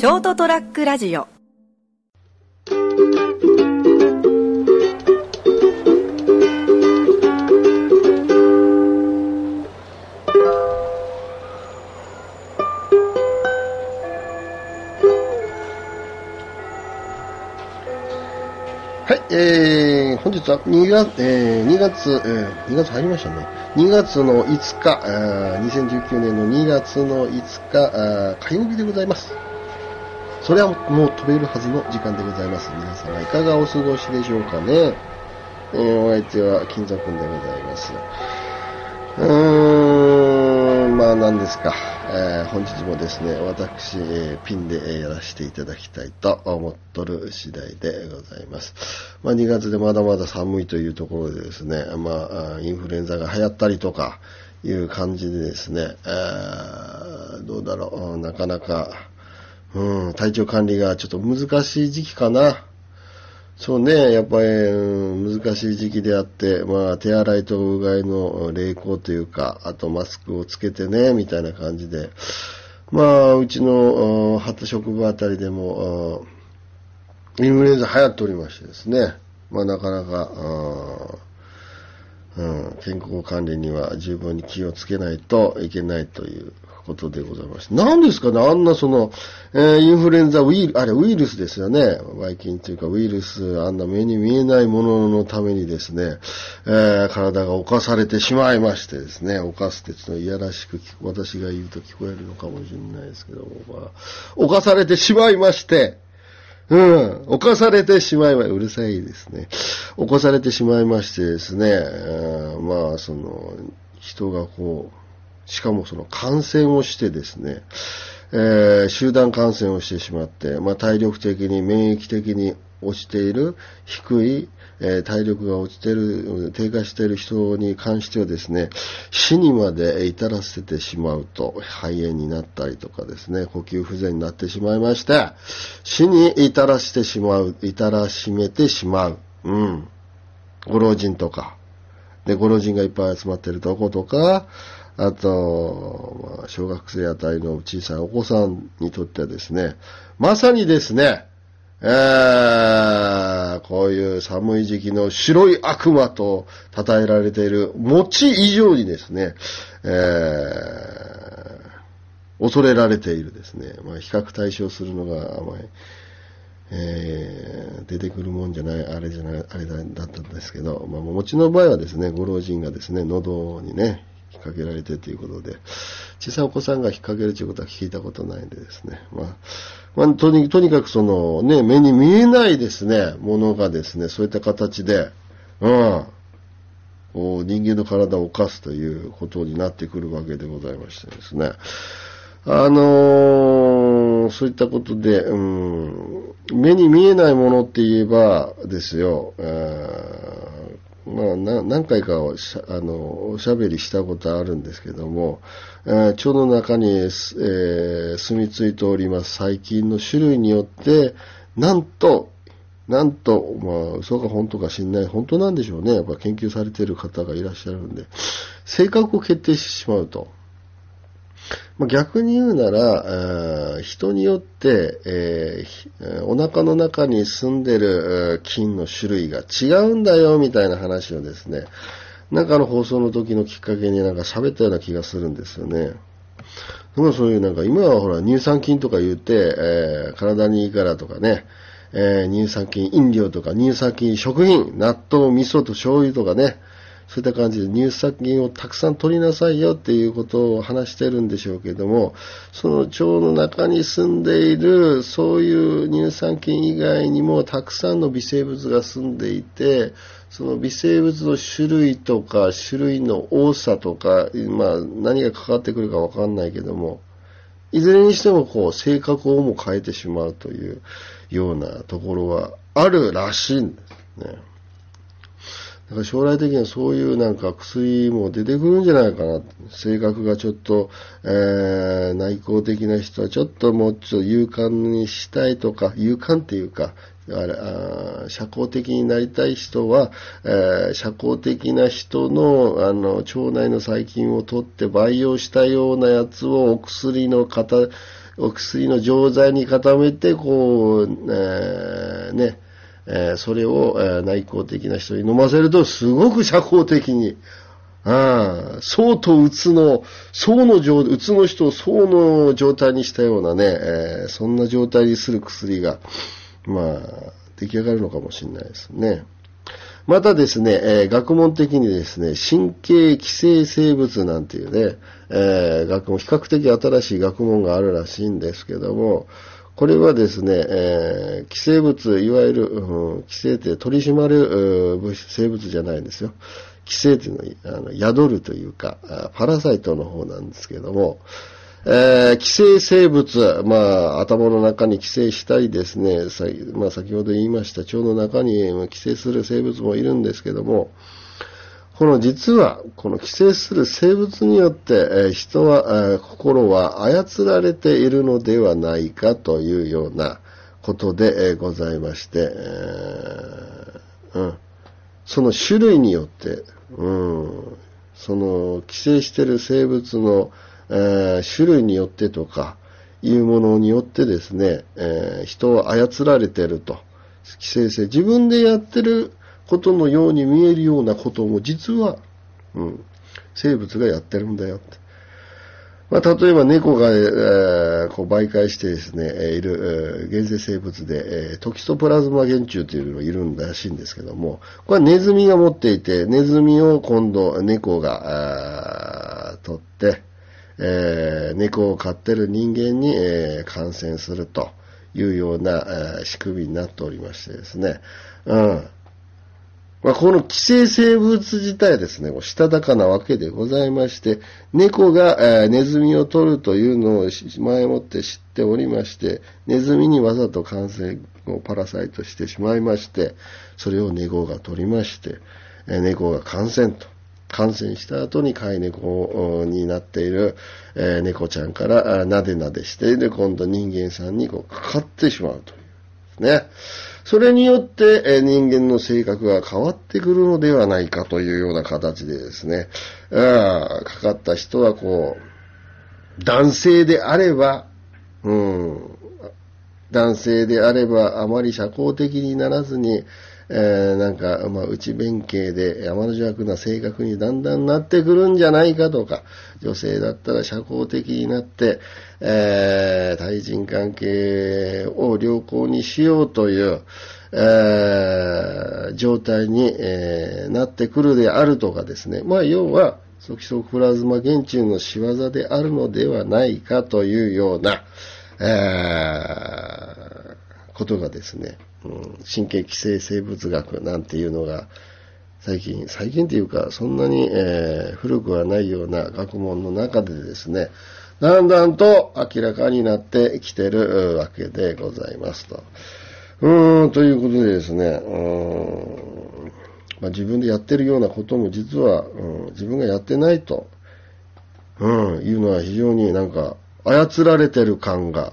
ショートトラックラジオはい、えー、本日は2月、えー、2月、えー、2月入りましたね。2月の5日、あ2019年の2月の5日、あ火曜日でございます。それはもう飛べるはずの時間でございます。皆様いかがお過ごしでしょうかね。えー、お相手は金座くんでございます。うーん、まあ何ですか。えー本日もですね、私、えーピンでえーやらせていただきたいと思っとる次第でございます。まあ2月でまだまだ寒いというところでですね、まああインフルエンザが流行ったりとかいう感じでですね、えーどうだろう、なかなか、うん、体調管理がちょっと難しい時期かな。そうね、やっぱり、うん難しい時期であって、まあ、手洗いとうがいの励行というか、あとマスクをつけてね、みたいな感じで、まあ、うちの、うん職場あたりでも、うんインフルエンザ流行っておりましてですね、まあ、なかなか、うん、健康管理には十分に気をつけないといけないということでございます。何ですかね？あんなその、えーインフルエンザウイル、あれウイルスですよね。バイキンというかウイルス、あんな目に見えないもののためにですね、えー体が侵されてしまいましてですね、犯すってちょっといやらしく聞こ私が言うと聞こえるのかもしれないですけども、まあ、犯されてしまいまして、うん。犯されてしまいま、うるさいですね。起こされてしまいましてですね、うんまあ、その、人がこう、しかもその感染をしてですね、えー集団感染をしてしまって、まあ、体力的に、免疫的に落ちている、低い、え体力が落ちている、低下している人に関してはですね、死にまで至らせてしまうと、肺炎になったりとかですね、呼吸不全になってしまいまして、死に至らせてしまう、至らしめてしまう。うん。ご老人とか、で、ご老人がいっぱい集まってるとことか、あと、まあ、小学生あたりの小さいお子さんにとってはですね、まさにですね、えー、こういう寒い時期の白い悪魔と称えられている餅以上にですね、えー、恐れられているですね、まあ、比較対象するのが、まあえー出てくるもんじゃない、あれじゃない、あれだだったんですけど、まあ、餅の場合はですね、ご老人がですね、喉にね、引っ掛けられてということで、小さいお子さんが引っ掛けるということは聞いたことないんでですね、まあ、まあ、とにとにかくそのね、目に見えないですね、ものがですね、そういった形で、うん、こう人間の体を犯すということになってくるわけでございましてですね。あのーそういったことで、うん、目に見えないものって言えばですよ、えー、何回かおしゃあのおしゃべりしたことあるんですけども、えー腸の中に、えー住み着いております細菌の種類によって、なんと、なんと、まあ、嘘か本当か知んない、本当なんでしょうね。やっぱ研究されてる方がいらっしゃるんで、性格を決定してしまうと。まあ、逆に言うなら、人によって、えーお腹の中に住んでる菌の種類が違うんだよ、みたいな話をですね、なんかの放送の時のきっかけになんか喋ったような気がするんですよね。でもそういうなんか今はほら乳酸菌とか言って、えー体にいいからとかね、えー乳酸菌飲料とか乳酸菌食品、納豆、味噌と醤油とかね、そういった感じで乳酸菌をたくさん取りなさいよっていうことを話してるんでしょうけども、その腸の中に住んでいるそういう乳酸菌以外にもたくさんの微生物が住んでいて、その微生物の種類とか種類の多さとか、まあ何がかかってくるかわかんないけども、いずれにしてもこう性格をも変えてしまうというようなところはあるらしいんですね。だから将来的にはそういうなんか薬も出てくるんじゃないかな。性格がちょっと、えー、内向的な人はちょっともうちょっと勇敢にしたいとか、勇敢っていうか、あれあ社交的になりたい人は、えー社交的な人のあの腸内の細菌を取って培養したようなやつをお薬の型お薬の錠剤に固めて、こう、えー、ね、えー、それを、えー、内向的な人に飲ませると、すごく社交的に、ああ、層とうつの、層の状、うつの人を層の状態にしたようなね、えー、そんな状態にする薬が、まあ、出来上がるのかもしれないですね。またですね、えー、学問的にですね、神経寄生生物なんていうね、えー、学問、比較的新しい学問があるらしいんですけども、これはですね、えー、寄生物、いわゆる、うん、寄生って取り締まる物質、生物じゃないんですよ。寄生というのは、あの宿るというか、パラサイトの方なんですけども、えー、寄生生物、まあ、頭の中に寄生したりですね、さまあ、先ほど言いました腸の中に寄生する生物もいるんですけども、この実は、この寄生する生物によって、えー、人は、えー、心は操られているのではないかというようなことで、えー、ございまして、うん、その種類によって、うん、その寄生している生物の、え、種類によってとか、いうものによってですね、え、人は操られていると。規制性、自分でやってることのように見えるようなことも実は、うん、生物がやってるんだよって。まあ、例えば猫が、えー、こう媒介してですね、えいる、えー、原生生物で、えー、トキソプラズマ原虫というのがいるんだらしいんですけども、これはネズミが持っていて、ネズミを今度猫が、取って、えー、猫を飼ってる人間に、えー、感染するというような、えー、仕組みになっておりましてですね。うん。まあ、この寄生生物自体ですね、したたかなわけでございまして、猫が、えー、ネズミを取るというのを前もって知っておりまして、ネズミにわざと感染をパラサイトしてしまいまして、それを猫が取りまして、えー、猫が感染と。感染した後に飼い猫になっている、えー、猫ちゃんからなでなでして、で、今度人間さんにこうかかってしまうというね。それによって、え、人間の性格が変わってくるのではないかというような形でですね、あかかった人はこう、男性であれば、うん、男性であればあまり社交的にならずに、えー、なんか、まあ、内弁慶で山の弱な性格にだんだんなってくるんじゃないかとか、女性だったら社交的になって、えー、対人関係を良好にしようという、えー、状態に、えー、なってくるであるとかですね。まあ、要は、ソキソプラズマ原虫の仕業であるのではないかというような、えー、ことがですね、うん、神経寄生生物学なんていうのが、最近、最近っていうか、そんなに、えー、古くはないような学問の中でですね、だんだんと明らかになってきてるわけでございますと。うーん、ということでですね、うんまあ、自分でやってるようなことも実は、うん、自分がやってないと、うん、いうのは非常になんか操られてる感が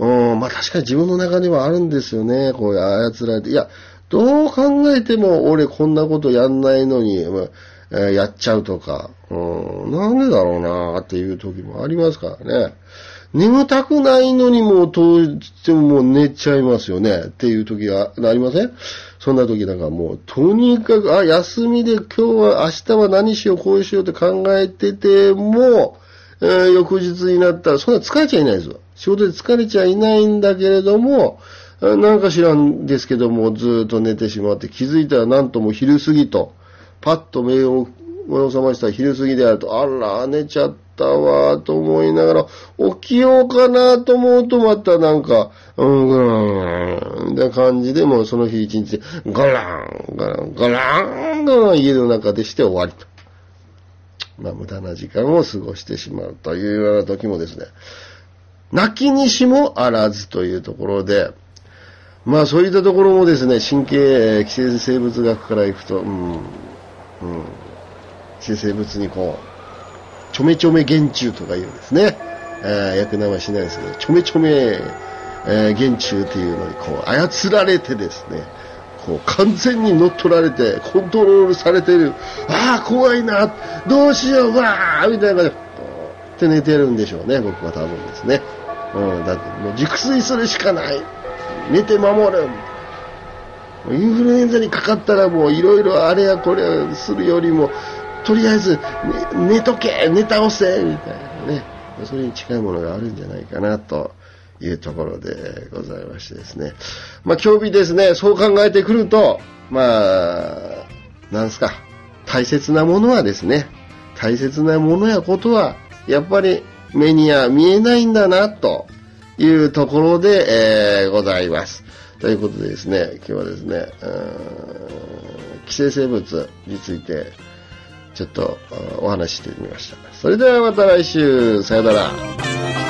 うん、まあ確かに自分の中にはあるんですよね。こう操られて。いや、どう考えても俺こんなことやんないのに、まえー、やっちゃうとか、うん、なんでだろうなっていう時もありますからね。眠たくないのにもう当日ももう寝ちゃいますよねっていう時がありません？そんな時なんかもう、とにかく、あ、休みで今日は、明日は何しよう、こうしようって考えてても、えー、翌日になったら、そんな疲れちゃいないですよ。仕事で疲れちゃいないんだけれども、なんか知らんですけども、ずっと寝てしまって気づいたらなんとも昼過ぎと、パッと目を覚ましたら昼過ぎであると、あら、寝ちゃったわ、と思いながら、起きようかなと思うとまたなんか、うん、ぐらん、みたいな感じでもうその日一日、ガラン、ガラン、ガラン、ガラン、家の中でして終わりと。まあ、無駄な時間を過ごしてしまうというような時もですね、泣きにしもあらずというところで、まあそういったところもですね、神経、寄生生物学からいくと、うん、うん、寄生生物にこう、ちょめちょめ原虫とか言うんですね。えー、役名はしないですけど、ちょめちょめ、えー、原虫っていうのにこう操られてですね、こう完全に乗っ取られて、コントロールされてる。ああ、怖いな。どうしよう、わーみたいな感じ、って寝てるんでしょうね、僕は多分ですね。うん、だってもう熟睡するしかない。寝て守る。インフルエンザにかかったらもういろいろあれやこれやするよりも、とりあえず寝寝とけ寝倒せみたいなね。それに近いものがあるんじゃないかなというところでございましてですね。まあ今日日ですね、そう考えてくると、まあ、なんすか、大切なものはですね、大切なものやことは、やっぱり目には見えないんだな、というところで、えー、ございます。ということでですね、今日はですね、うん寄生生物について、ちょっとお話ししてみました。それではまた来週、さよなら。